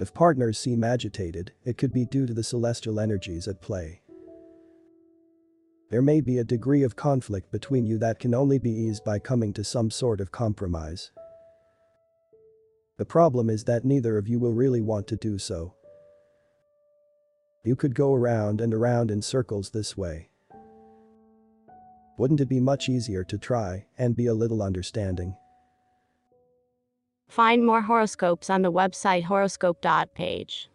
If partners seem agitated, it could be due to the celestial energies at play. There may be a degree of conflict between you that can only be eased by coming to some sort of compromise. The problem is that neither of you will really want to do so. You could go around and around in circles this way. Wouldn't it be much easier to try and be a little understanding? Find more horoscopes on the website horoscope.page.